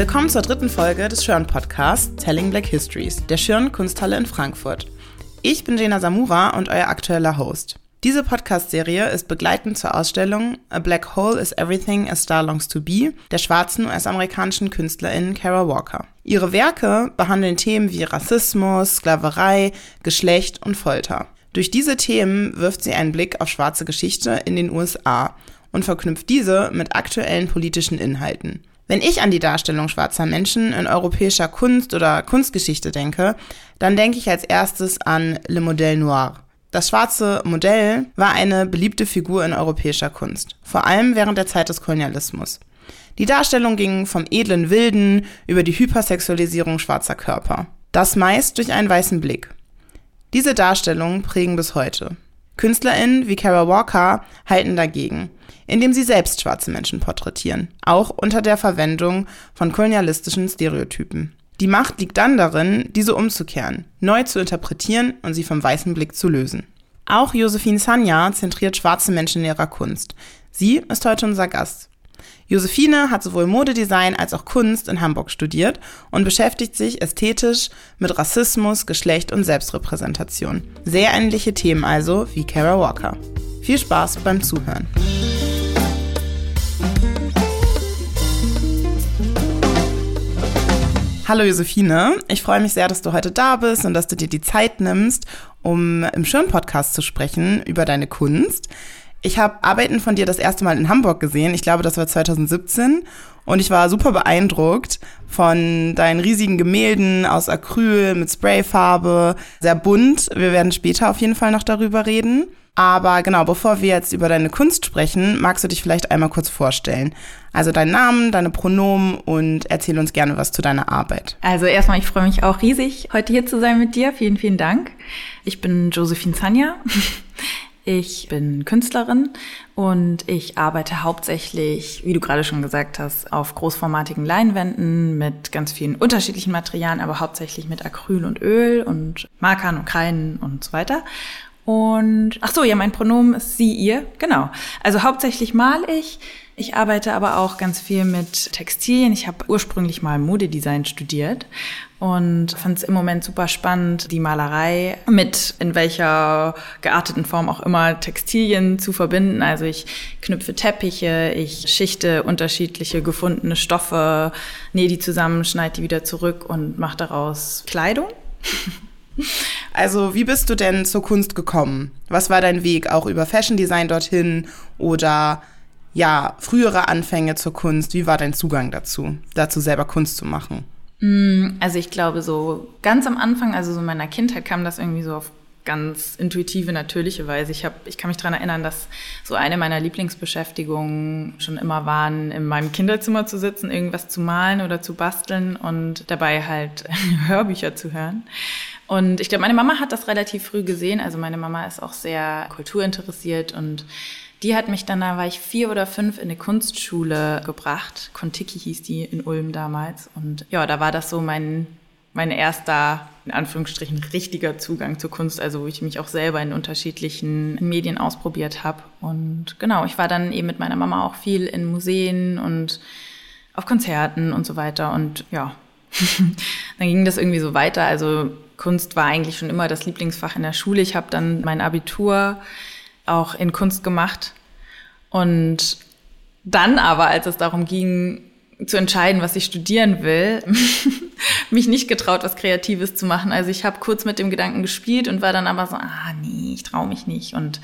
Willkommen zur dritten Folge des Schirn Podcasts Telling Black Histories, der Schirn Kunsthalle in Frankfurt. Ich bin Jena Samura und euer aktueller Host. Diese Podcast-Serie ist begleitend zur Ausstellung A Black Hole is Everything a Star Longs to Be der schwarzen US-amerikanischen Künstlerin Kara Walker. Ihre Werke behandeln Themen wie Rassismus, Sklaverei, Geschlecht und Folter. Durch diese Themen wirft sie einen Blick auf schwarze Geschichte in den USA und verknüpft diese mit aktuellen politischen Inhalten. Wenn ich an die Darstellung schwarzer Menschen in europäischer Kunst oder Kunstgeschichte denke, dann denke ich als erstes an Le Modèle Noir. Das schwarze Modell war eine beliebte Figur in europäischer Kunst, vor allem während der Zeit des Kolonialismus. Die Darstellung ging vom edlen Wilden über die Hypersexualisierung schwarzer Körper. Das meist durch einen weißen Blick. Diese Darstellungen prägen bis heute. KünstlerInnen wie Kara Walker halten dagegen indem sie selbst schwarze Menschen porträtieren, auch unter der Verwendung von kolonialistischen Stereotypen. Die Macht liegt dann darin, diese umzukehren, neu zu interpretieren und sie vom weißen Blick zu lösen. Auch Josephine Sanya zentriert schwarze Menschen in ihrer Kunst. Sie ist heute unser Gast. Josephine hat sowohl Modedesign als auch Kunst in Hamburg studiert und beschäftigt sich ästhetisch mit Rassismus, Geschlecht und Selbstrepräsentation. Sehr ähnliche Themen also wie Kara Walker. Viel Spaß beim Zuhören. Hallo Josephine, ich freue mich sehr, dass du heute da bist und dass du dir die Zeit nimmst, um im Schirm-Podcast zu sprechen über deine Kunst. Ich habe Arbeiten von dir das erste Mal in Hamburg gesehen. Ich glaube, das war 2017. Und ich war super beeindruckt von deinen riesigen Gemälden aus Acryl mit Sprayfarbe. Sehr bunt. Wir werden später auf jeden Fall noch darüber reden. Aber genau, bevor wir jetzt über deine Kunst sprechen, magst du dich vielleicht einmal kurz vorstellen. Also deinen Namen, deine Pronomen und erzähl uns gerne was zu deiner Arbeit. Also erstmal, ich freue mich auch riesig, heute hier zu sein mit dir. Vielen, vielen Dank. Ich bin Josephine Zanja. Ich bin Künstlerin und ich arbeite hauptsächlich, wie du gerade schon gesagt hast, auf großformatigen Leinwänden mit ganz vielen unterschiedlichen Materialien, aber hauptsächlich mit Acryl und Öl und Markern und Kreiden und so weiter. Und ach so, ja, mein Pronomen ist sie, ihr. Genau. Also hauptsächlich mal ich. Ich arbeite aber auch ganz viel mit Textilien. Ich habe ursprünglich mal Modedesign studiert und fand es im Moment super spannend, die Malerei mit in welcher gearteten Form auch immer Textilien zu verbinden. Also ich knüpfe Teppiche, ich schichte unterschiedliche gefundene Stoffe, nähe die zusammen, schneide die wieder zurück und mache daraus Kleidung. Also, wie bist du denn zur Kunst gekommen? Was war dein Weg auch über Fashion Design dorthin oder ja, frühere Anfänge zur Kunst? Wie war dein Zugang dazu, dazu selber Kunst zu machen? Mm, also, ich glaube, so ganz am Anfang, also so in meiner Kindheit kam das irgendwie so auf ganz intuitive, natürliche Weise. Ich, hab, ich kann mich daran erinnern, dass so eine meiner Lieblingsbeschäftigungen schon immer waren, in meinem Kinderzimmer zu sitzen, irgendwas zu malen oder zu basteln und dabei halt Hörbücher zu hören. Und ich glaube, meine Mama hat das relativ früh gesehen. Also meine Mama ist auch sehr kulturinteressiert und die hat mich dann, da war ich vier oder fünf, in eine Kunstschule gebracht. Kontiki hieß die in Ulm damals. Und ja, da war das so mein, mein erster, in Anführungsstrichen, richtiger Zugang zur Kunst, also wo ich mich auch selber in unterschiedlichen Medien ausprobiert habe. Und genau, ich war dann eben mit meiner Mama auch viel in Museen und auf Konzerten und so weiter. Und ja, dann ging das irgendwie so weiter. Also Kunst war eigentlich schon immer das Lieblingsfach in der Schule. Ich habe dann mein Abitur auch in Kunst gemacht. Und dann aber, als es darum ging, zu entscheiden, was ich studieren will, mich nicht getraut, was Kreatives zu machen. Also ich habe kurz mit dem Gedanken gespielt und war dann aber so, ah nee, ich traue mich nicht. Und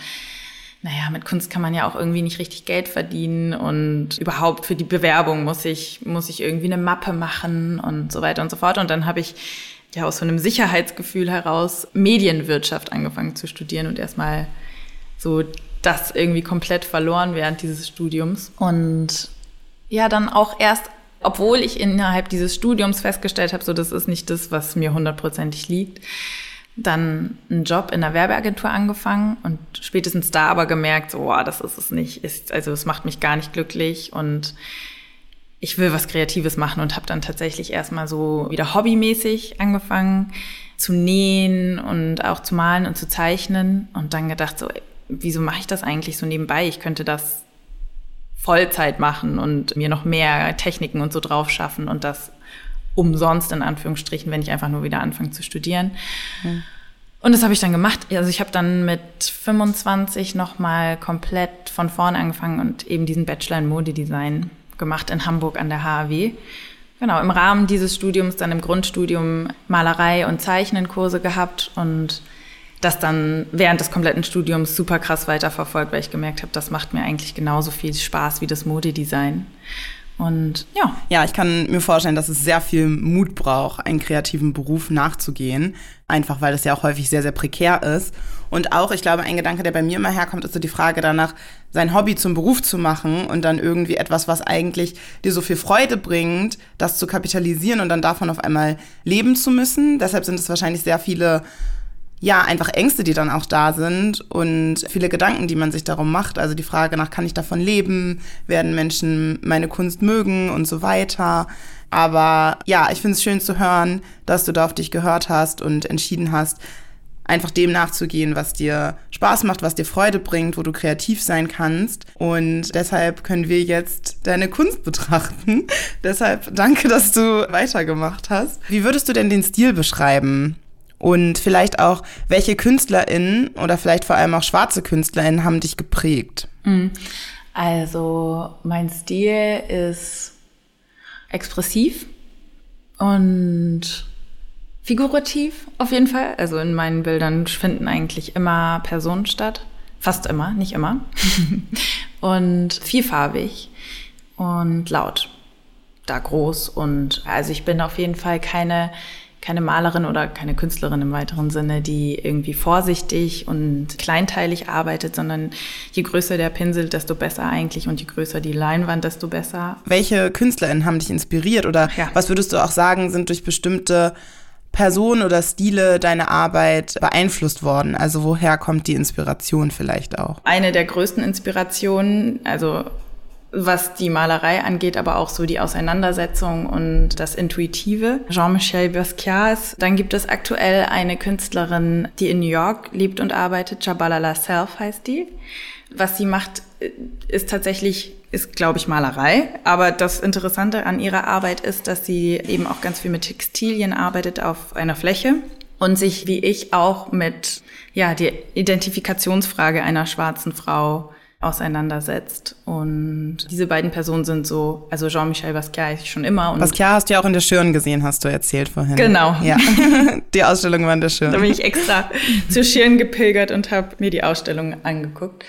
naja, mit Kunst kann man ja auch irgendwie nicht richtig Geld verdienen und überhaupt für die Bewerbung muss ich, muss ich irgendwie eine Mappe machen und so weiter und so fort. Und dann habe ich ja aus so einem Sicherheitsgefühl heraus Medienwirtschaft angefangen zu studieren und erstmal so das irgendwie komplett verloren während dieses Studiums. Und ja, dann auch erst, obwohl ich innerhalb dieses Studiums festgestellt habe, so das ist nicht das, was mir hundertprozentig liegt, dann einen Job in einer Werbeagentur angefangen und spätestens da aber gemerkt, so, oh, das ist es nicht, ist, also es macht mich gar nicht glücklich und ich will was Kreatives machen und habe dann tatsächlich erstmal so wieder hobbymäßig angefangen zu nähen und auch zu malen und zu zeichnen und dann gedacht so, wieso mache ich das eigentlich so nebenbei? Ich könnte das Vollzeit machen und mir noch mehr Techniken und so drauf schaffen und das umsonst in Anführungsstrichen, wenn ich einfach nur wieder anfange zu studieren. Mhm. Und das habe ich dann gemacht. Also ich habe dann mit 25 nochmal komplett von vorne angefangen und eben diesen Bachelor in Modedesign gemacht in Hamburg an der HAW. Genau, im Rahmen dieses Studiums dann im Grundstudium Malerei und Zeichnenkurse gehabt und das dann während des kompletten Studiums super krass weiterverfolgt, weil ich gemerkt habe, das macht mir eigentlich genauso viel Spaß wie das Modedesign. Und ja. Ja, ich kann mir vorstellen, dass es sehr viel Mut braucht, einen kreativen Beruf nachzugehen. Einfach weil das ja auch häufig sehr, sehr prekär ist. Und auch, ich glaube, ein Gedanke, der bei mir immer herkommt, ist so die Frage danach, sein Hobby zum Beruf zu machen und dann irgendwie etwas, was eigentlich dir so viel Freude bringt, das zu kapitalisieren und dann davon auf einmal leben zu müssen. Deshalb sind es wahrscheinlich sehr viele ja, einfach Ängste, die dann auch da sind und viele Gedanken, die man sich darum macht. Also die Frage nach, kann ich davon leben? Werden Menschen meine Kunst mögen und so weiter? Aber ja, ich finde es schön zu hören, dass du da auf dich gehört hast und entschieden hast, einfach dem nachzugehen, was dir Spaß macht, was dir Freude bringt, wo du kreativ sein kannst. Und deshalb können wir jetzt deine Kunst betrachten. deshalb danke, dass du weitergemacht hast. Wie würdest du denn den Stil beschreiben? Und vielleicht auch, welche KünstlerInnen oder vielleicht vor allem auch schwarze KünstlerInnen haben dich geprägt? Mhm. Also, mein Stil ist expressiv und figurativ auf jeden Fall. Also in meinen Bildern finden eigentlich immer Personen statt. Fast immer, nicht immer. und vielfarbig und laut. Da groß und also ich bin auf jeden Fall keine keine Malerin oder keine Künstlerin im weiteren Sinne, die irgendwie vorsichtig und kleinteilig arbeitet, sondern je größer der Pinsel, desto besser eigentlich und je größer die Leinwand, desto besser. Welche KünstlerInnen haben dich inspiriert oder ja. was würdest du auch sagen, sind durch bestimmte Personen oder Stile deine Arbeit beeinflusst worden? Also woher kommt die Inspiration vielleicht auch? Eine der größten Inspirationen, also was die Malerei angeht, aber auch so die Auseinandersetzung und das Intuitive. Jean-Michel Basquiat. Dann gibt es aktuell eine Künstlerin, die in New York lebt und arbeitet. Jabalala Self heißt die. Was sie macht, ist tatsächlich, ist glaube ich Malerei. Aber das Interessante an ihrer Arbeit ist, dass sie eben auch ganz viel mit Textilien arbeitet auf einer Fläche und sich wie ich auch mit ja die Identifikationsfrage einer schwarzen Frau auseinandersetzt. Und diese beiden Personen sind so, also Jean-Michel Basquiat schon immer. Und Basquiat hast du ja auch in der Schirn gesehen, hast du erzählt vorhin. Genau. Ja. die Ausstellung war in der Schirn. Da bin ich extra zur Schirn gepilgert und habe mir die Ausstellung angeguckt.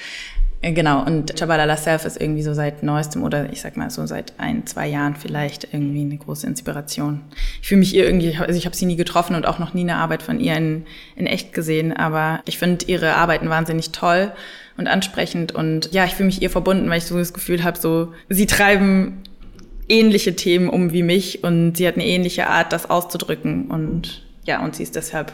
Äh, genau, und Chabalala Self ist irgendwie so seit neuestem oder ich sag mal so seit ein, zwei Jahren vielleicht irgendwie eine große Inspiration. Ich fühle mich ihr irgendwie, also ich habe sie nie getroffen und auch noch nie eine Arbeit von ihr in, in echt gesehen, aber ich finde ihre Arbeiten wahnsinnig toll und ansprechend und ja, ich fühle mich ihr verbunden, weil ich so das Gefühl habe, so sie treiben ähnliche Themen um wie mich und sie hat eine ähnliche Art, das auszudrücken und ja, und sie ist deshalb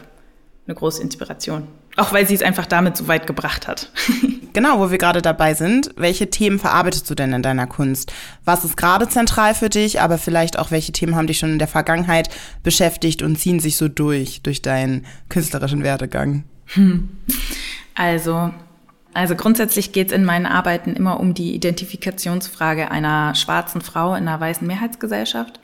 eine große Inspiration. Auch weil sie es einfach damit so weit gebracht hat. genau, wo wir gerade dabei sind. Welche Themen verarbeitest du denn in deiner Kunst? Was ist gerade zentral für dich, aber vielleicht auch welche Themen haben dich schon in der Vergangenheit beschäftigt und ziehen sich so durch, durch deinen künstlerischen Werdegang? Hm. Also, also grundsätzlich geht es in meinen Arbeiten immer um die Identifikationsfrage einer schwarzen Frau in einer weißen Mehrheitsgesellschaft.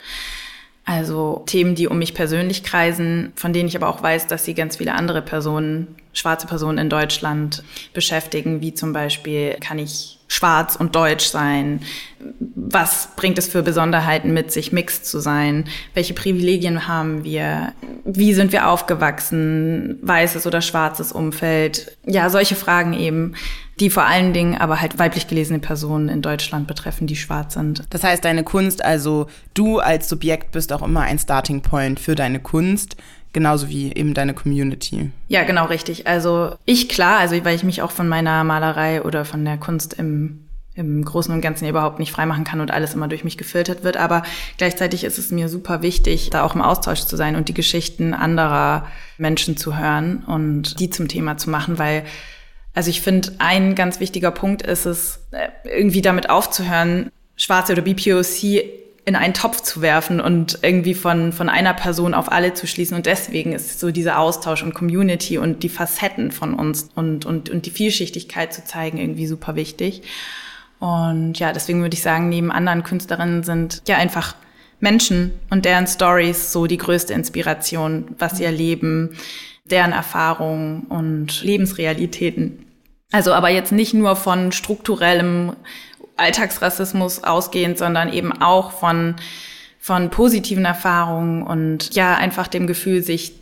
Also Themen, die um mich persönlich kreisen, von denen ich aber auch weiß, dass sie ganz viele andere Personen, schwarze Personen in Deutschland beschäftigen, wie zum Beispiel, kann ich schwarz und deutsch sein? Was bringt es für Besonderheiten mit sich, mixed zu sein? Welche Privilegien haben wir? Wie sind wir aufgewachsen? Weißes oder schwarzes Umfeld? Ja, solche Fragen eben, die vor allen Dingen aber halt weiblich gelesene Personen in Deutschland betreffen, die schwarz sind. Das heißt, deine Kunst, also du als Subjekt bist auch immer ein Starting Point für deine Kunst genauso wie eben deine Community. Ja, genau richtig. Also ich klar, also weil ich mich auch von meiner Malerei oder von der Kunst im im Großen und Ganzen überhaupt nicht freimachen kann und alles immer durch mich gefiltert wird. Aber gleichzeitig ist es mir super wichtig, da auch im Austausch zu sein und die Geschichten anderer Menschen zu hören und die zum Thema zu machen, weil also ich finde, ein ganz wichtiger Punkt ist es, äh, irgendwie damit aufzuhören, Schwarze oder BPOC in einen Topf zu werfen und irgendwie von, von einer Person auf alle zu schließen. Und deswegen ist so dieser Austausch und Community und die Facetten von uns und, und, und die Vielschichtigkeit zu zeigen irgendwie super wichtig. Und ja, deswegen würde ich sagen, neben anderen Künstlerinnen sind ja einfach Menschen und deren Stories so die größte Inspiration, was sie erleben, deren Erfahrungen und Lebensrealitäten. Also aber jetzt nicht nur von strukturellem Alltagsrassismus ausgehend, sondern eben auch von, von positiven Erfahrungen und ja, einfach dem Gefühl, sich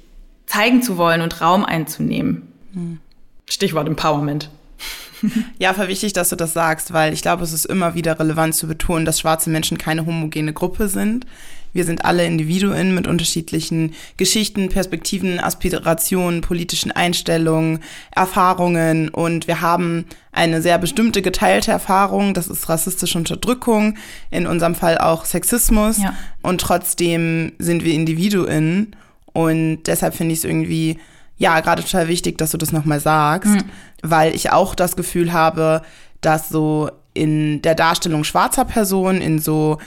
zeigen zu wollen und Raum einzunehmen. Hm. Stichwort Empowerment. Ja, voll wichtig, dass du das sagst, weil ich glaube, es ist immer wieder relevant zu betonen, dass schwarze Menschen keine homogene Gruppe sind. Wir sind alle Individuen mit unterschiedlichen Geschichten, Perspektiven, Aspirationen, politischen Einstellungen, Erfahrungen und wir haben eine sehr bestimmte geteilte Erfahrung, das ist rassistische Unterdrückung, in unserem Fall auch Sexismus ja. und trotzdem sind wir Individuen und deshalb finde ich es irgendwie ja gerade total wichtig, dass du das nochmal sagst, mhm. weil ich auch das Gefühl habe, dass so in der Darstellung schwarzer Personen, in so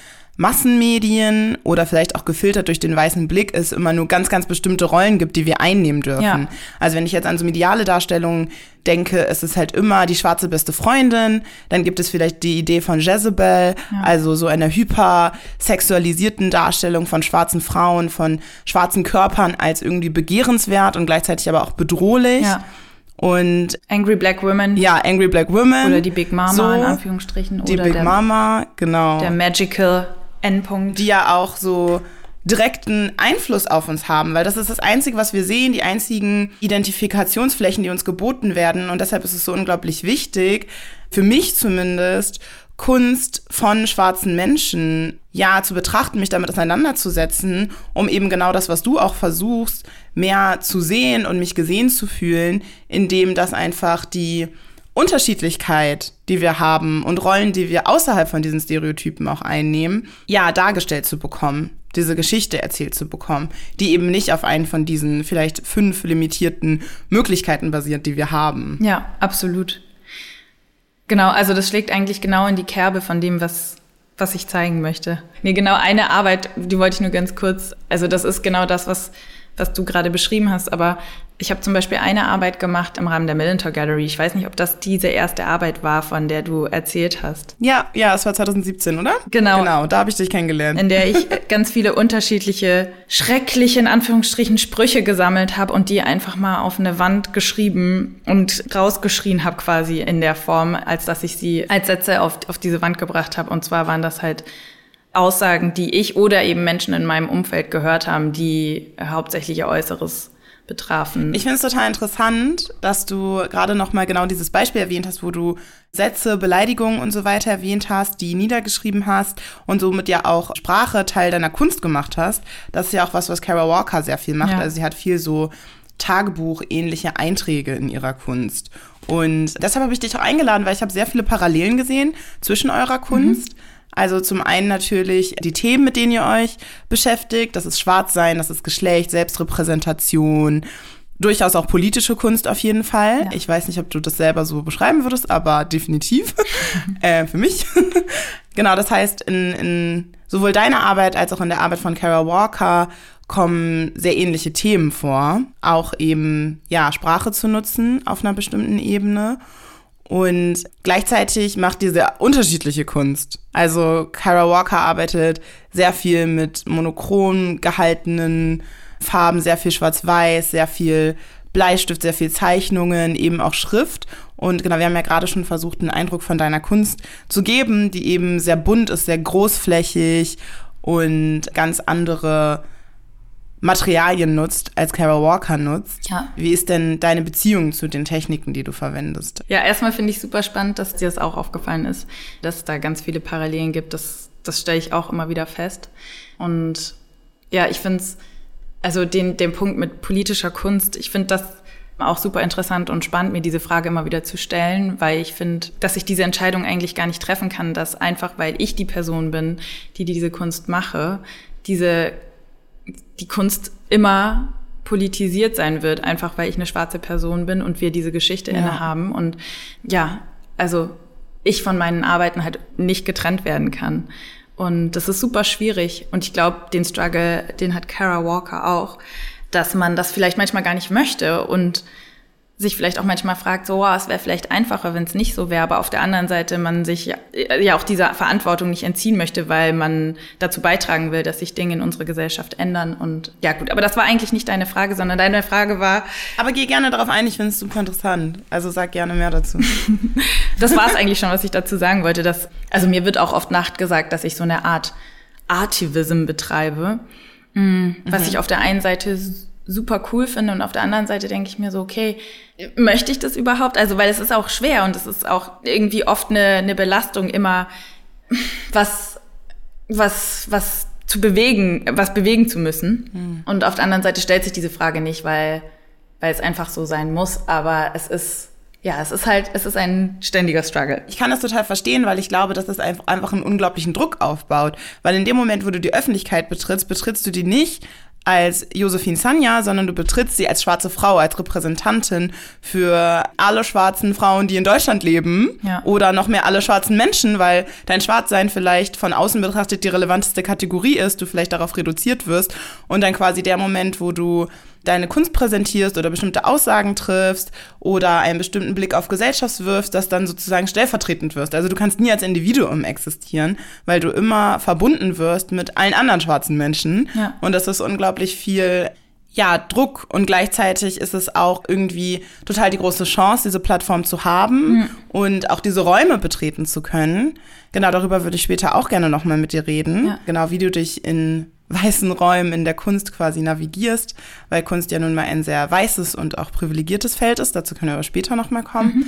Massenmedien oder vielleicht auch gefiltert durch den weißen Blick es immer nur ganz, ganz bestimmte Rollen gibt, die wir einnehmen dürfen. Ja. Also wenn ich jetzt an so mediale Darstellungen denke, es ist halt immer die schwarze beste Freundin, dann gibt es vielleicht die Idee von Jezebel, ja. also so einer hypersexualisierten Darstellung von schwarzen Frauen, von schwarzen Körpern als irgendwie begehrenswert und gleichzeitig aber auch bedrohlich. Ja. Und Angry Black Women. Ja, Angry Black Women. Oder die Big Mama so, in Anführungsstrichen. Die Big der, Mama, genau. Der Magical Endpunkt. Die ja auch so direkten Einfluss auf uns haben, weil das ist das Einzige, was wir sehen, die einzigen Identifikationsflächen, die uns geboten werden. Und deshalb ist es so unglaublich wichtig, für mich zumindest, Kunst von schwarzen Menschen ja zu betrachten, mich damit auseinanderzusetzen, um eben genau das, was du auch versuchst, mehr zu sehen und mich gesehen zu fühlen, indem das einfach die Unterschiedlichkeit, die wir haben und Rollen, die wir außerhalb von diesen Stereotypen auch einnehmen, ja, dargestellt zu bekommen, diese Geschichte erzählt zu bekommen, die eben nicht auf einen von diesen vielleicht fünf limitierten Möglichkeiten basiert, die wir haben. Ja, absolut. Genau, also das schlägt eigentlich genau in die Kerbe von dem, was was ich zeigen möchte. Nee, genau eine Arbeit, die wollte ich nur ganz kurz, also das ist genau das, was was du gerade beschrieben hast, aber ich habe zum Beispiel eine Arbeit gemacht im Rahmen der Millentor Gallery. Ich weiß nicht, ob das diese erste Arbeit war, von der du erzählt hast. Ja, ja, es war 2017, oder? Genau. Genau, da habe ich dich kennengelernt. In der ich ganz viele unterschiedliche, schreckliche, in Anführungsstrichen, Sprüche gesammelt habe und die einfach mal auf eine Wand geschrieben und rausgeschrien habe quasi in der Form, als dass ich sie als Sätze auf, auf diese Wand gebracht habe. Und zwar waren das halt Aussagen, die ich oder eben Menschen in meinem Umfeld gehört haben, die hauptsächlich ihr Äußeres betrafen. Ich finde es total interessant, dass du gerade noch mal genau dieses Beispiel erwähnt hast, wo du Sätze, Beleidigungen und so weiter erwähnt hast, die niedergeschrieben hast und somit ja auch Sprache Teil deiner Kunst gemacht hast. Das ist ja auch was, was Kara Walker sehr viel macht. Ja. Also sie hat viel so Tagebuch-ähnliche Einträge in ihrer Kunst. Und deshalb habe ich dich auch eingeladen, weil ich habe sehr viele Parallelen gesehen zwischen eurer Kunst. Mhm also zum einen natürlich die Themen, mit denen ihr euch beschäftigt. Das ist Schwarzsein, das ist Geschlecht, Selbstrepräsentation, durchaus auch politische Kunst auf jeden Fall. Ja. Ich weiß nicht, ob du das selber so beschreiben würdest, aber definitiv äh, für mich. genau, das heißt, in, in sowohl deiner Arbeit als auch in der Arbeit von Kara Walker kommen sehr ähnliche Themen vor. Auch eben, ja, Sprache zu nutzen auf einer bestimmten Ebene und gleichzeitig macht die sehr unterschiedliche Kunst. Also Kara Walker arbeitet sehr viel mit monochrom gehaltenen Farben, sehr viel Schwarz-Weiß, sehr viel Bleistift, sehr viel Zeichnungen, eben auch Schrift. Und genau, wir haben ja gerade schon versucht, einen Eindruck von deiner Kunst zu geben, die eben sehr bunt ist, sehr großflächig und ganz andere Materialien nutzt, als Kara Walker nutzt. Ja. Wie ist denn deine Beziehung zu den Techniken, die du verwendest? Ja, erstmal finde ich super spannend, dass dir das auch aufgefallen ist, dass es da ganz viele Parallelen gibt. Das, das stelle ich auch immer wieder fest. Und ja, ich finde es, also den, den Punkt mit politischer Kunst, ich finde das auch super interessant und spannend, mir diese Frage immer wieder zu stellen, weil ich finde, dass ich diese Entscheidung eigentlich gar nicht treffen kann, dass einfach, weil ich die Person bin, die diese Kunst mache, diese die Kunst immer politisiert sein wird, einfach weil ich eine schwarze Person bin und wir diese Geschichte ja. innehaben. Und ja, also ich von meinen Arbeiten halt nicht getrennt werden kann. Und das ist super schwierig. Und ich glaube, den Struggle, den hat Kara Walker auch, dass man das vielleicht manchmal gar nicht möchte und sich vielleicht auch manchmal fragt, so, oh, es wäre vielleicht einfacher, wenn es nicht so wäre, aber auf der anderen Seite man sich ja, ja auch dieser Verantwortung nicht entziehen möchte, weil man dazu beitragen will, dass sich Dinge in unserer Gesellschaft ändern. Und ja gut, aber das war eigentlich nicht deine Frage, sondern deine Frage war. Aber geh gerne darauf ein, ich finde es super interessant. Also sag gerne mehr dazu. das war es eigentlich schon, was ich dazu sagen wollte. Dass, also mir wird auch oft Nacht gesagt, dass ich so eine Art Artivism betreibe, mm, was mhm. ich auf der einen Seite super cool finde und auf der anderen Seite denke ich mir so, okay, möchte ich das überhaupt? Also, weil es ist auch schwer und es ist auch irgendwie oft eine, eine Belastung, immer was, was, was zu bewegen, was bewegen zu müssen. Mhm. Und auf der anderen Seite stellt sich diese Frage nicht, weil, weil es einfach so sein muss, aber es ist ja, es ist halt, es ist ein ständiger Struggle. Ich kann das total verstehen, weil ich glaube, dass das einfach einen unglaublichen Druck aufbaut. Weil in dem Moment, wo du die Öffentlichkeit betrittst, betrittst du die nicht als Josephine Sanya, sondern du betrittst sie als schwarze Frau, als Repräsentantin für alle schwarzen Frauen, die in Deutschland leben ja. oder noch mehr alle schwarzen Menschen, weil dein Schwarzsein vielleicht von außen betrachtet die relevanteste Kategorie ist, du vielleicht darauf reduziert wirst und dann quasi der Moment, wo du deine Kunst präsentierst oder bestimmte Aussagen triffst oder einen bestimmten Blick auf Gesellschaft wirfst, dass dann sozusagen stellvertretend wirst. Also du kannst nie als Individuum existieren, weil du immer verbunden wirst mit allen anderen schwarzen Menschen. Ja. Und das ist unglaublich viel ja, Druck und gleichzeitig ist es auch irgendwie total die große Chance, diese Plattform zu haben mhm. und auch diese Räume betreten zu können. Genau darüber würde ich später auch gerne nochmal mit dir reden. Ja. Genau, wie du dich in weißen Räumen in der Kunst quasi navigierst, weil Kunst ja nun mal ein sehr weißes und auch privilegiertes Feld ist. Dazu können wir aber später nochmal kommen. Mhm.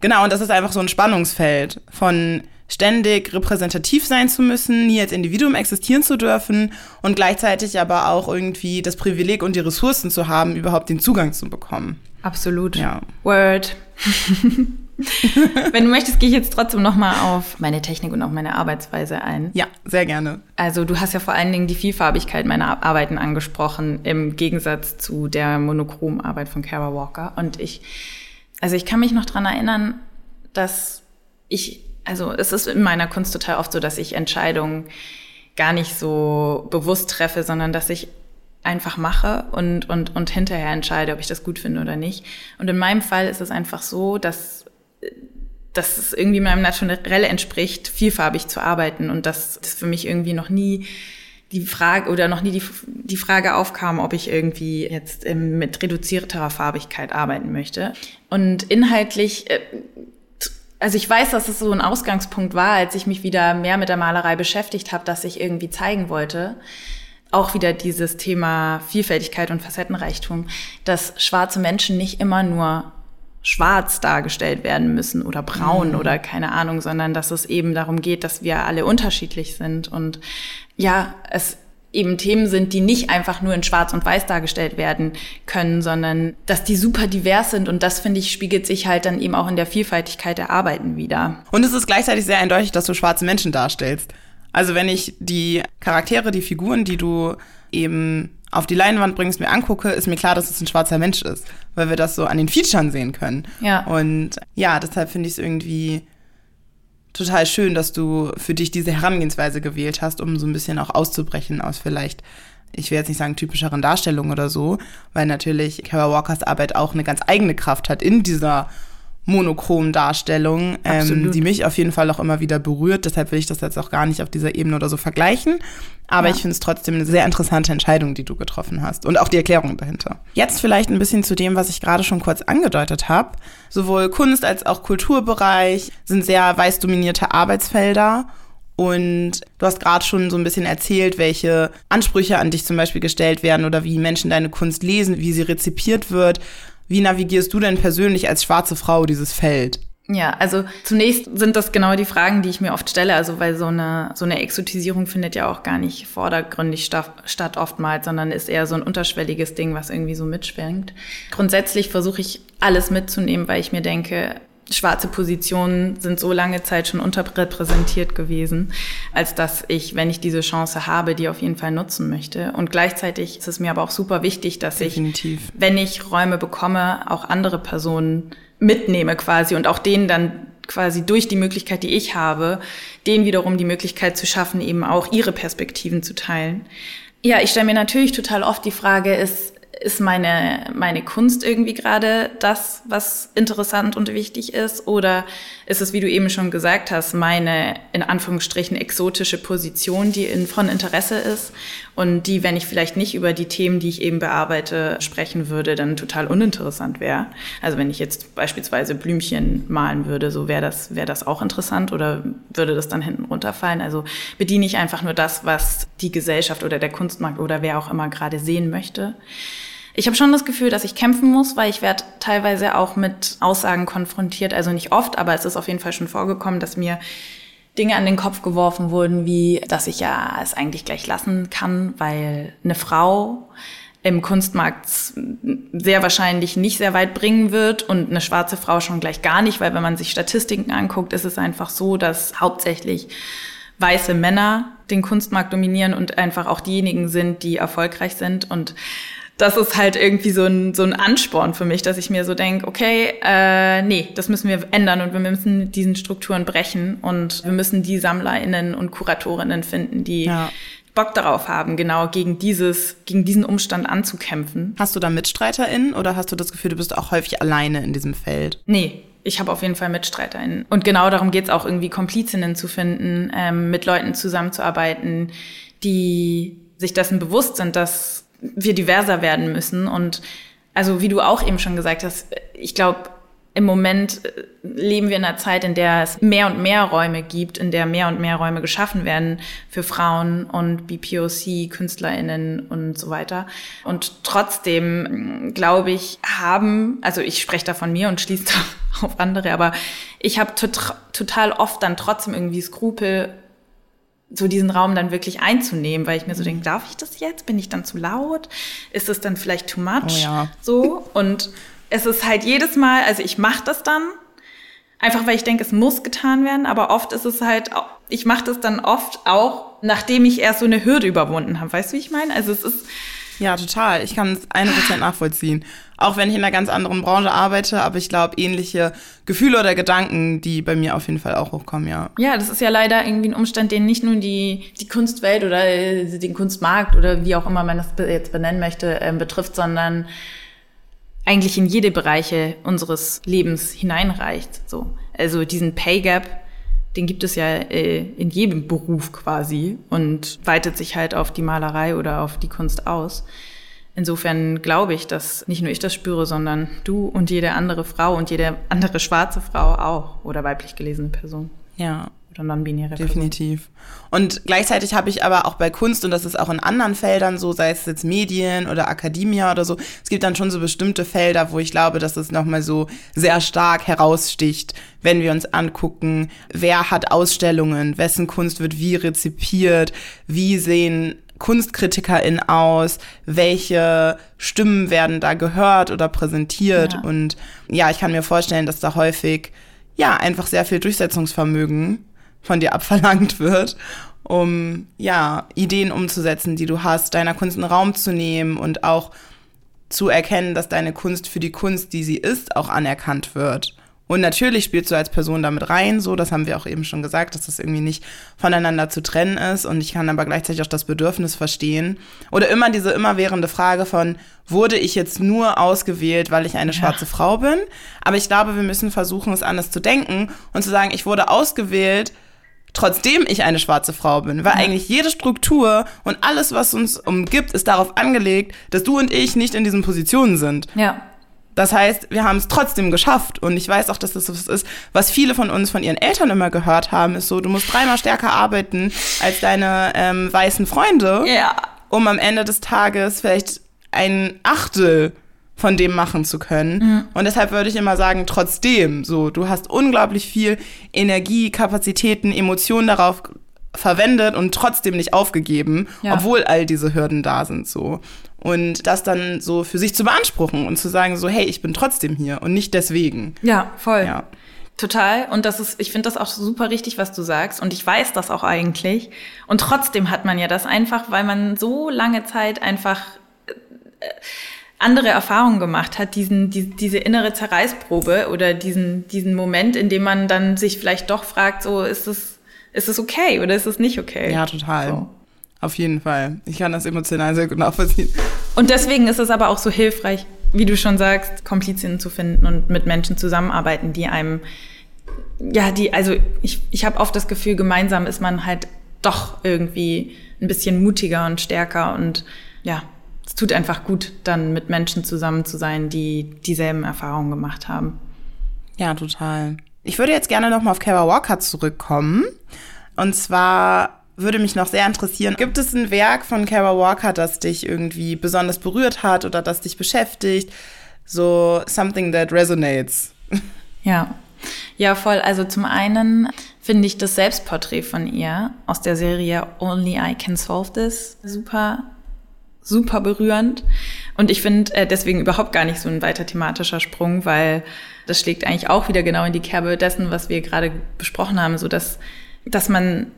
Genau, und das ist einfach so ein Spannungsfeld von ständig repräsentativ sein zu müssen, nie als Individuum existieren zu dürfen und gleichzeitig aber auch irgendwie das Privileg und die Ressourcen zu haben, überhaupt den Zugang zu bekommen. Absolut. Ja. Word. Wenn du möchtest, gehe ich jetzt trotzdem nochmal auf meine Technik und auch meine Arbeitsweise ein. Ja, sehr gerne. Also du hast ja vor allen Dingen die Vielfarbigkeit meiner Arbeiten angesprochen, im Gegensatz zu der monochromen Arbeit von Kara Walker. Und ich, also ich kann mich noch dran erinnern, dass ich, also es ist in meiner Kunst total oft so, dass ich Entscheidungen gar nicht so bewusst treffe, sondern dass ich einfach mache und, und, und hinterher entscheide, ob ich das gut finde oder nicht. Und in meinem Fall ist es einfach so, dass dass es irgendwie meinem Naturell entspricht, vielfarbig zu arbeiten und dass das für mich irgendwie noch nie die Frage oder noch nie die, die Frage aufkam, ob ich irgendwie jetzt mit reduzierterer Farbigkeit arbeiten möchte. Und inhaltlich, äh, also ich weiß, dass es so ein Ausgangspunkt war, als ich mich wieder mehr mit der Malerei beschäftigt habe, dass ich irgendwie zeigen wollte, auch wieder dieses Thema Vielfältigkeit und Facettenreichtum, dass schwarze Menschen nicht immer nur schwarz dargestellt werden müssen oder braun mhm. oder keine Ahnung, sondern dass es eben darum geht, dass wir alle unterschiedlich sind und ja, es eben Themen sind, die nicht einfach nur in Schwarz und Weiß dargestellt werden können, sondern dass die super divers sind und das finde ich spiegelt sich halt dann eben auch in der Vielfältigkeit der Arbeiten wieder. Und es ist gleichzeitig sehr eindeutig, dass du schwarze Menschen darstellst. Also wenn ich die Charaktere, die Figuren, die du eben auf die Leinwand bringst, mir angucke, ist mir klar, dass es ein schwarzer Mensch ist, weil wir das so an den Featuren sehen können. Ja. Und ja, deshalb finde ich es irgendwie total schön, dass du für dich diese Herangehensweise gewählt hast, um so ein bisschen auch auszubrechen aus vielleicht, ich will jetzt nicht sagen typischeren Darstellungen oder so, weil natürlich Kara Walkers Arbeit auch eine ganz eigene Kraft hat in dieser monochromen Darstellung, ähm, die mich auf jeden Fall auch immer wieder berührt. Deshalb will ich das jetzt auch gar nicht auf dieser Ebene oder so vergleichen. Aber ja. ich finde es trotzdem eine sehr interessante Entscheidung, die du getroffen hast. Und auch die Erklärung dahinter. Jetzt vielleicht ein bisschen zu dem, was ich gerade schon kurz angedeutet habe. Sowohl Kunst als auch Kulturbereich sind sehr weiß dominierte Arbeitsfelder. Und du hast gerade schon so ein bisschen erzählt, welche Ansprüche an dich zum Beispiel gestellt werden oder wie Menschen deine Kunst lesen, wie sie rezipiert wird. Wie navigierst du denn persönlich als schwarze Frau dieses Feld? Ja, also zunächst sind das genau die Fragen, die ich mir oft stelle, also weil so eine, so eine Exotisierung findet ja auch gar nicht vordergründig statt, statt oftmals, sondern ist eher so ein unterschwelliges Ding, was irgendwie so mitschwingt. Grundsätzlich versuche ich alles mitzunehmen, weil ich mir denke, schwarze Positionen sind so lange Zeit schon unterrepräsentiert gewesen, als dass ich, wenn ich diese Chance habe, die auf jeden Fall nutzen möchte. Und gleichzeitig ist es mir aber auch super wichtig, dass Definitiv. ich, wenn ich Räume bekomme, auch andere Personen mitnehme quasi und auch denen dann quasi durch die Möglichkeit, die ich habe, denen wiederum die Möglichkeit zu schaffen, eben auch ihre Perspektiven zu teilen. Ja, ich stelle mir natürlich total oft die Frage, ist, ist meine, meine Kunst irgendwie gerade das, was interessant und wichtig ist? Oder ist es, wie du eben schon gesagt hast, meine in Anführungsstrichen exotische Position, die in, von Interesse ist und die, wenn ich vielleicht nicht über die Themen, die ich eben bearbeite, sprechen würde, dann total uninteressant wäre? Also wenn ich jetzt beispielsweise Blümchen malen würde, so wäre das, wäre das auch interessant oder würde das dann hinten runterfallen? Also bediene ich einfach nur das, was die Gesellschaft oder der Kunstmarkt oder wer auch immer gerade sehen möchte. Ich habe schon das Gefühl, dass ich kämpfen muss, weil ich werde teilweise auch mit Aussagen konfrontiert. Also nicht oft, aber es ist auf jeden Fall schon vorgekommen, dass mir Dinge an den Kopf geworfen wurden, wie dass ich ja es eigentlich gleich lassen kann, weil eine Frau im Kunstmarkt sehr wahrscheinlich nicht sehr weit bringen wird und eine schwarze Frau schon gleich gar nicht, weil wenn man sich Statistiken anguckt, ist es einfach so, dass hauptsächlich weiße Männer den Kunstmarkt dominieren und einfach auch diejenigen sind, die erfolgreich sind und das ist halt irgendwie so ein, so ein Ansporn für mich, dass ich mir so denke, okay, äh, nee, das müssen wir ändern und wir müssen mit diesen Strukturen brechen und wir müssen die SammlerInnen und Kuratorinnen finden, die ja. Bock darauf haben, genau gegen dieses, gegen diesen Umstand anzukämpfen. Hast du da MitstreiterInnen oder hast du das Gefühl, du bist auch häufig alleine in diesem Feld? Nee, ich habe auf jeden Fall MitstreiterInnen. Und genau darum geht's auch irgendwie Komplizinnen zu finden, ähm, mit Leuten zusammenzuarbeiten, die sich dessen bewusst sind, dass wir diverser werden müssen. Und also wie du auch eben schon gesagt hast, ich glaube, im Moment äh, leben wir in einer Zeit, in der es mehr und mehr Räume gibt, in der mehr und mehr Räume geschaffen werden für Frauen und BPOC, KünstlerInnen und so weiter. Und trotzdem, glaube ich, haben, also ich spreche da von mir und schließe auf andere, aber ich habe tot, total oft dann trotzdem irgendwie Skrupel, so diesen Raum dann wirklich einzunehmen, weil ich mir so denke, darf ich das jetzt? Bin ich dann zu laut? Ist es dann vielleicht too much? Oh ja. So und es ist halt jedes Mal, also ich mache das dann einfach, weil ich denke, es muss getan werden, aber oft ist es halt, ich mache das dann oft auch, nachdem ich erst so eine Hürde überwunden habe. Weißt du, wie ich meine? Also es ist ja, total. Ich kann es 100% nachvollziehen. Auch wenn ich in einer ganz anderen Branche arbeite, aber ich glaube, ähnliche Gefühle oder Gedanken, die bei mir auf jeden Fall auch hochkommen, ja. Ja, das ist ja leider irgendwie ein Umstand, den nicht nur die, die Kunstwelt oder äh, den Kunstmarkt oder wie auch immer man das jetzt benennen möchte, äh, betrifft, sondern eigentlich in jede Bereiche unseres Lebens hineinreicht. So. Also diesen Pay Gap, den gibt es ja äh, in jedem Beruf quasi und weitet sich halt auf die Malerei oder auf die Kunst aus. Insofern glaube ich, dass nicht nur ich das spüre, sondern du und jede andere Frau und jede andere schwarze Frau auch oder weiblich gelesene Person. Ja, oder non-binäre Definitiv. Und gleichzeitig habe ich aber auch bei Kunst, und das ist auch in anderen Feldern so, sei es jetzt Medien oder Akademia oder so, es gibt dann schon so bestimmte Felder, wo ich glaube, dass es nochmal so sehr stark heraussticht, wenn wir uns angucken, wer hat Ausstellungen, wessen Kunst wird wie rezipiert, wie sehen KunstkritikerInnen aus, welche Stimmen werden da gehört oder präsentiert. Ja. Und ja, ich kann mir vorstellen, dass da häufig ja einfach sehr viel Durchsetzungsvermögen von dir abverlangt wird, um ja Ideen umzusetzen, die du hast, deiner Kunst einen Raum zu nehmen und auch zu erkennen, dass deine Kunst für die Kunst, die sie ist, auch anerkannt wird. Und natürlich spielst du als Person damit rein, so, das haben wir auch eben schon gesagt, dass das irgendwie nicht voneinander zu trennen ist. Und ich kann aber gleichzeitig auch das Bedürfnis verstehen. Oder immer diese immerwährende Frage von, wurde ich jetzt nur ausgewählt, weil ich eine ja. schwarze Frau bin? Aber ich glaube, wir müssen versuchen, es anders zu denken und zu sagen, ich wurde ausgewählt, trotzdem ich eine schwarze Frau bin. Weil ja. eigentlich jede Struktur und alles, was uns umgibt, ist darauf angelegt, dass du und ich nicht in diesen Positionen sind. Ja. Das heißt, wir haben es trotzdem geschafft. Und ich weiß auch, dass das was ist, was viele von uns von ihren Eltern immer gehört haben, ist so, du musst dreimal stärker arbeiten als deine ähm, weißen Freunde, ja. um am Ende des Tages vielleicht ein Achtel von dem machen zu können. Mhm. Und deshalb würde ich immer sagen, trotzdem, so, du hast unglaublich viel Energie, Kapazitäten, Emotionen darauf verwendet und trotzdem nicht aufgegeben, ja. obwohl all diese Hürden da sind, so. Und das dann so für sich zu beanspruchen und zu sagen, so, hey, ich bin trotzdem hier und nicht deswegen. Ja, voll. Ja. Total. Und das ist, ich finde das auch super richtig, was du sagst. Und ich weiß das auch eigentlich. Und trotzdem hat man ja das einfach, weil man so lange Zeit einfach äh, andere Erfahrungen gemacht hat, diesen, die, diese innere Zerreißprobe oder diesen, diesen Moment, in dem man dann sich vielleicht doch fragt, so ist es, ist es okay oder ist es nicht okay? Ja, total. So. Auf jeden Fall. Ich kann das emotional sehr gut nachvollziehen. Und deswegen ist es aber auch so hilfreich, wie du schon sagst, Komplizinnen zu finden und mit Menschen zusammenarbeiten, die einem, ja, die, also ich, ich habe oft das Gefühl, gemeinsam ist man halt doch irgendwie ein bisschen mutiger und stärker und ja, es tut einfach gut, dann mit Menschen zusammen zu sein, die dieselben Erfahrungen gemacht haben. Ja, total. Ich würde jetzt gerne nochmal auf Kara Walker zurückkommen. Und zwar würde mich noch sehr interessieren. Gibt es ein Werk von Kara Walker, das dich irgendwie besonders berührt hat oder das dich beschäftigt? So something that resonates. Ja. Ja, voll. Also zum einen finde ich das Selbstporträt von ihr aus der Serie Only I Can Solve This super, super berührend. Und ich finde äh, deswegen überhaupt gar nicht so ein weiter thematischer Sprung, weil das schlägt eigentlich auch wieder genau in die Kerbe dessen, was wir gerade besprochen haben, so dass, dass man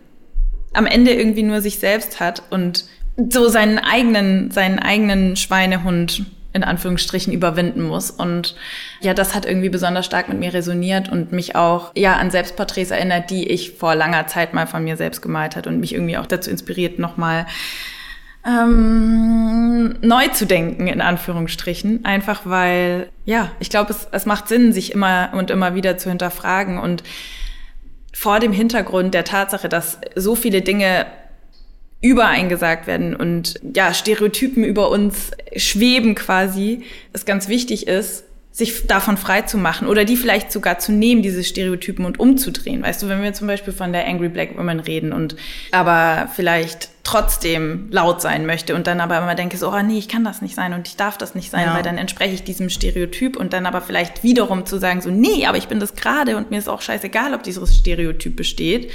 am Ende irgendwie nur sich selbst hat und so seinen eigenen, seinen eigenen Schweinehund in Anführungsstrichen überwinden muss. Und ja, das hat irgendwie besonders stark mit mir resoniert und mich auch ja an Selbstporträts erinnert, die ich vor langer Zeit mal von mir selbst gemalt hat und mich irgendwie auch dazu inspiriert, nochmal ähm, neu zu denken, in Anführungsstrichen. Einfach weil, ja, ich glaube, es, es macht Sinn, sich immer und immer wieder zu hinterfragen und vor dem Hintergrund der Tatsache, dass so viele Dinge übereingesagt werden und ja, Stereotypen über uns schweben quasi, es ganz wichtig ist, sich davon frei zu machen oder die vielleicht sogar zu nehmen, diese Stereotypen und umzudrehen. Weißt du, wenn wir zum Beispiel von der Angry Black Woman reden und aber vielleicht trotzdem laut sein möchte und dann aber immer denke so, oh nee, ich kann das nicht sein und ich darf das nicht sein, ja. weil dann entspreche ich diesem Stereotyp und dann aber vielleicht wiederum zu sagen so, nee, aber ich bin das gerade und mir ist auch scheißegal, ob dieses Stereotyp besteht,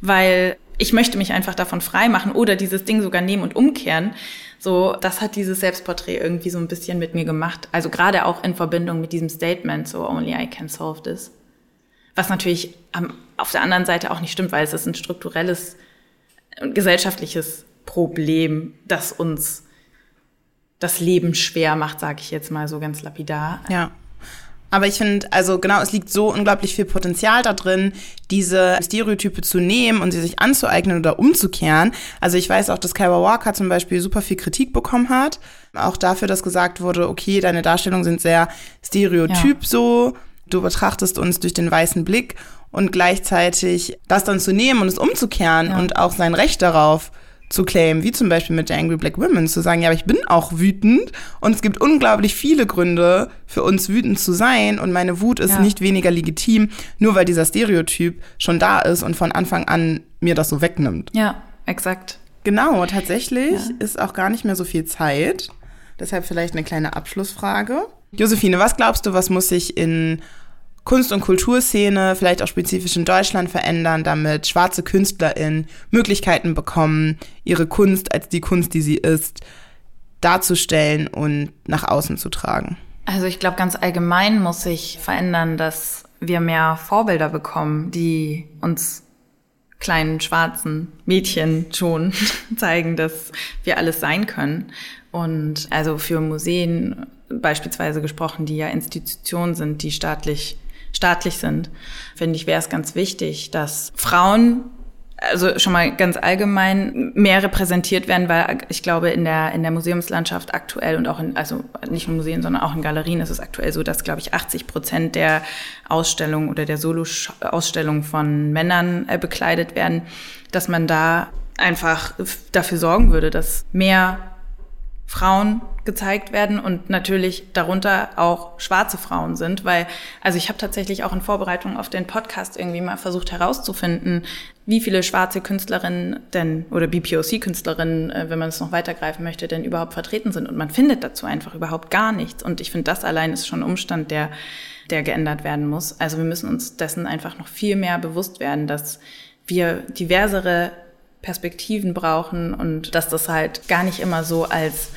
weil ich möchte mich einfach davon frei machen oder dieses Ding sogar nehmen und umkehren. So, das hat dieses Selbstporträt irgendwie so ein bisschen mit mir gemacht. Also gerade auch in Verbindung mit diesem Statement, so only I can solve this. Was natürlich auf der anderen Seite auch nicht stimmt, weil es ist ein strukturelles, gesellschaftliches Problem, das uns das Leben schwer macht, sage ich jetzt mal so ganz lapidar. Ja. Aber ich finde, also genau, es liegt so unglaublich viel Potenzial da drin, diese Stereotype zu nehmen und sie sich anzueignen oder umzukehren. Also ich weiß auch, dass Kyra Walker zum Beispiel super viel Kritik bekommen hat. Auch dafür, dass gesagt wurde, okay, deine Darstellungen sind sehr stereotyp ja. so. Du betrachtest uns durch den weißen Blick und gleichzeitig das dann zu nehmen und es umzukehren ja. und auch sein Recht darauf zu claimen, wie zum Beispiel mit der Angry Black Women, zu sagen, ja, aber ich bin auch wütend und es gibt unglaublich viele Gründe für uns wütend zu sein und meine Wut ist ja. nicht weniger legitim, nur weil dieser Stereotyp schon da ist und von Anfang an mir das so wegnimmt. Ja, exakt. Genau, tatsächlich ja. ist auch gar nicht mehr so viel Zeit. Deshalb vielleicht eine kleine Abschlussfrage. Josephine, was glaubst du, was muss sich in Kunst- und Kulturszene, vielleicht auch spezifisch in Deutschland verändern, damit schwarze KünstlerInnen Möglichkeiten bekommen, ihre Kunst als die Kunst, die sie ist, darzustellen und nach außen zu tragen? Also ich glaube, ganz allgemein muss sich verändern, dass wir mehr Vorbilder bekommen, die uns kleinen schwarzen Mädchen schon zeigen, dass wir alles sein können. Und also für Museen beispielsweise gesprochen, die ja Institutionen sind, die staatlich staatlich sind, finde ich, wäre es ganz wichtig, dass Frauen also schon mal ganz allgemein mehr repräsentiert werden, weil ich glaube, in der, in der Museumslandschaft aktuell und auch in, also nicht nur Museen, sondern auch in Galerien ist es aktuell so, dass, glaube ich, 80 Prozent der Ausstellungen oder der Solo-Ausstellungen von Männern äh, bekleidet werden, dass man da einfach dafür sorgen würde, dass mehr Frauen gezeigt werden und natürlich darunter auch schwarze Frauen sind, weil also ich habe tatsächlich auch in Vorbereitung auf den Podcast irgendwie mal versucht herauszufinden, wie viele schwarze Künstlerinnen denn oder BPOC-Künstlerinnen, äh, wenn man es noch weitergreifen möchte, denn überhaupt vertreten sind und man findet dazu einfach überhaupt gar nichts und ich finde das allein ist schon ein Umstand, der der geändert werden muss. Also wir müssen uns dessen einfach noch viel mehr bewusst werden, dass wir diversere Perspektiven brauchen und dass das halt gar nicht immer so als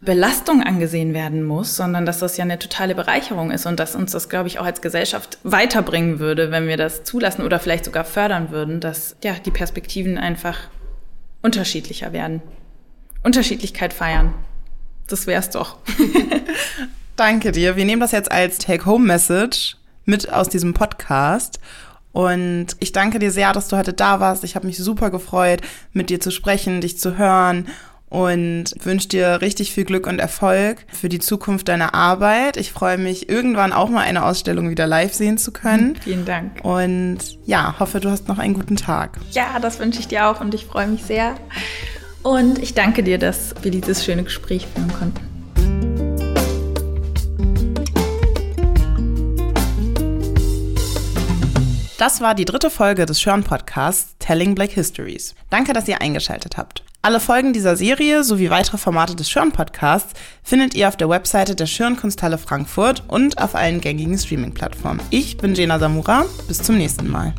Belastung angesehen werden muss, sondern dass das ja eine totale Bereicherung ist und dass uns das, glaube ich, auch als Gesellschaft weiterbringen würde, wenn wir das zulassen oder vielleicht sogar fördern würden, dass ja die Perspektiven einfach unterschiedlicher werden. Unterschiedlichkeit feiern. Das wär's doch. Danke dir. Wir nehmen das jetzt als Take-Home-Message mit aus diesem Podcast Und ich danke dir sehr, dass du heute da warst. Ich habe mich super gefreut, mit dir zu sprechen, dich zu hören und wünsche dir richtig viel Glück und Erfolg für die Zukunft deiner Arbeit. Ich freue mich, irgendwann auch mal eine Ausstellung wieder live sehen zu können. Vielen Dank. Und ja, hoffe, du hast noch einen guten Tag. Ja, das wünsche ich dir auch und ich freue mich sehr. Und ich danke dir, dass wir dieses schöne Gespräch führen konnten. Das war die dritte Folge des Schörn Podcasts Telling Black Histories. Danke, dass ihr eingeschaltet habt. Alle Folgen dieser Serie sowie weitere Formate des Schörn Podcasts findet ihr auf der Webseite der Schörn Kunsthalle Frankfurt und auf allen gängigen Streaming-Plattformen. Ich bin Jena Samura. Bis zum nächsten Mal.